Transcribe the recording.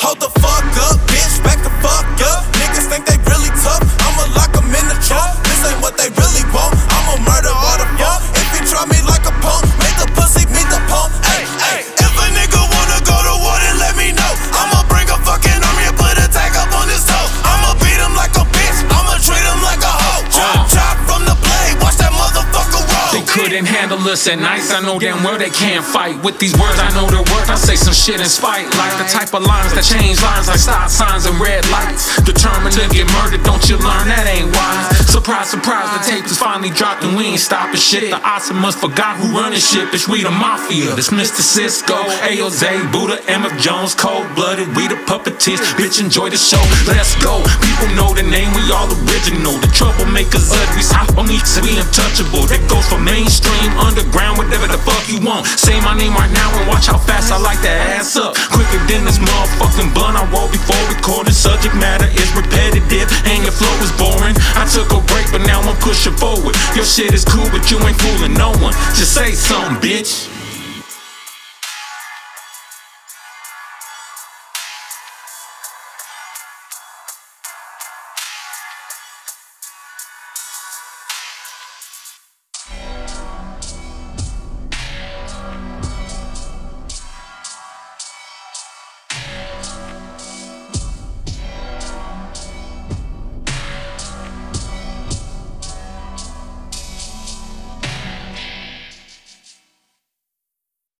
Hold the fuck up, bitch, back the fuck up. Niggas think they really tough, I'ma lock them in the trunk. This ain't what they really want, couldn't handle us at nights. I know damn well they can't fight. With these words, I know their worth. I say some shit in spite. Like the type of lines that change lines like stop signs and red lights. Determined to get murdered, don't you learn that ain't wise? Surprise, surprise, the tape is finally dropped and we ain't stopping shit. The awesome must forgot who running shit, bitch. We the mafia. This Mr. Cisco, AOZ, Buddha, MF Jones, Kold-Blooded. We the puppeteers, bitch. Enjoy the show. Let's go. People know the name, we all original. The troublemakers, ugly, hop on each, we untouchable. That goes for mainstream, underground, whatever the fuck you want. Say my name right now and watch how fast I like that ass up. Quicker than this motherfucking blunt I roll before recording. Subject matter is repetitive and your flow is boring. I took a break, but now I'm pushing forward. Your shit is cool, but you ain't fooling no one. Just say something, bitch.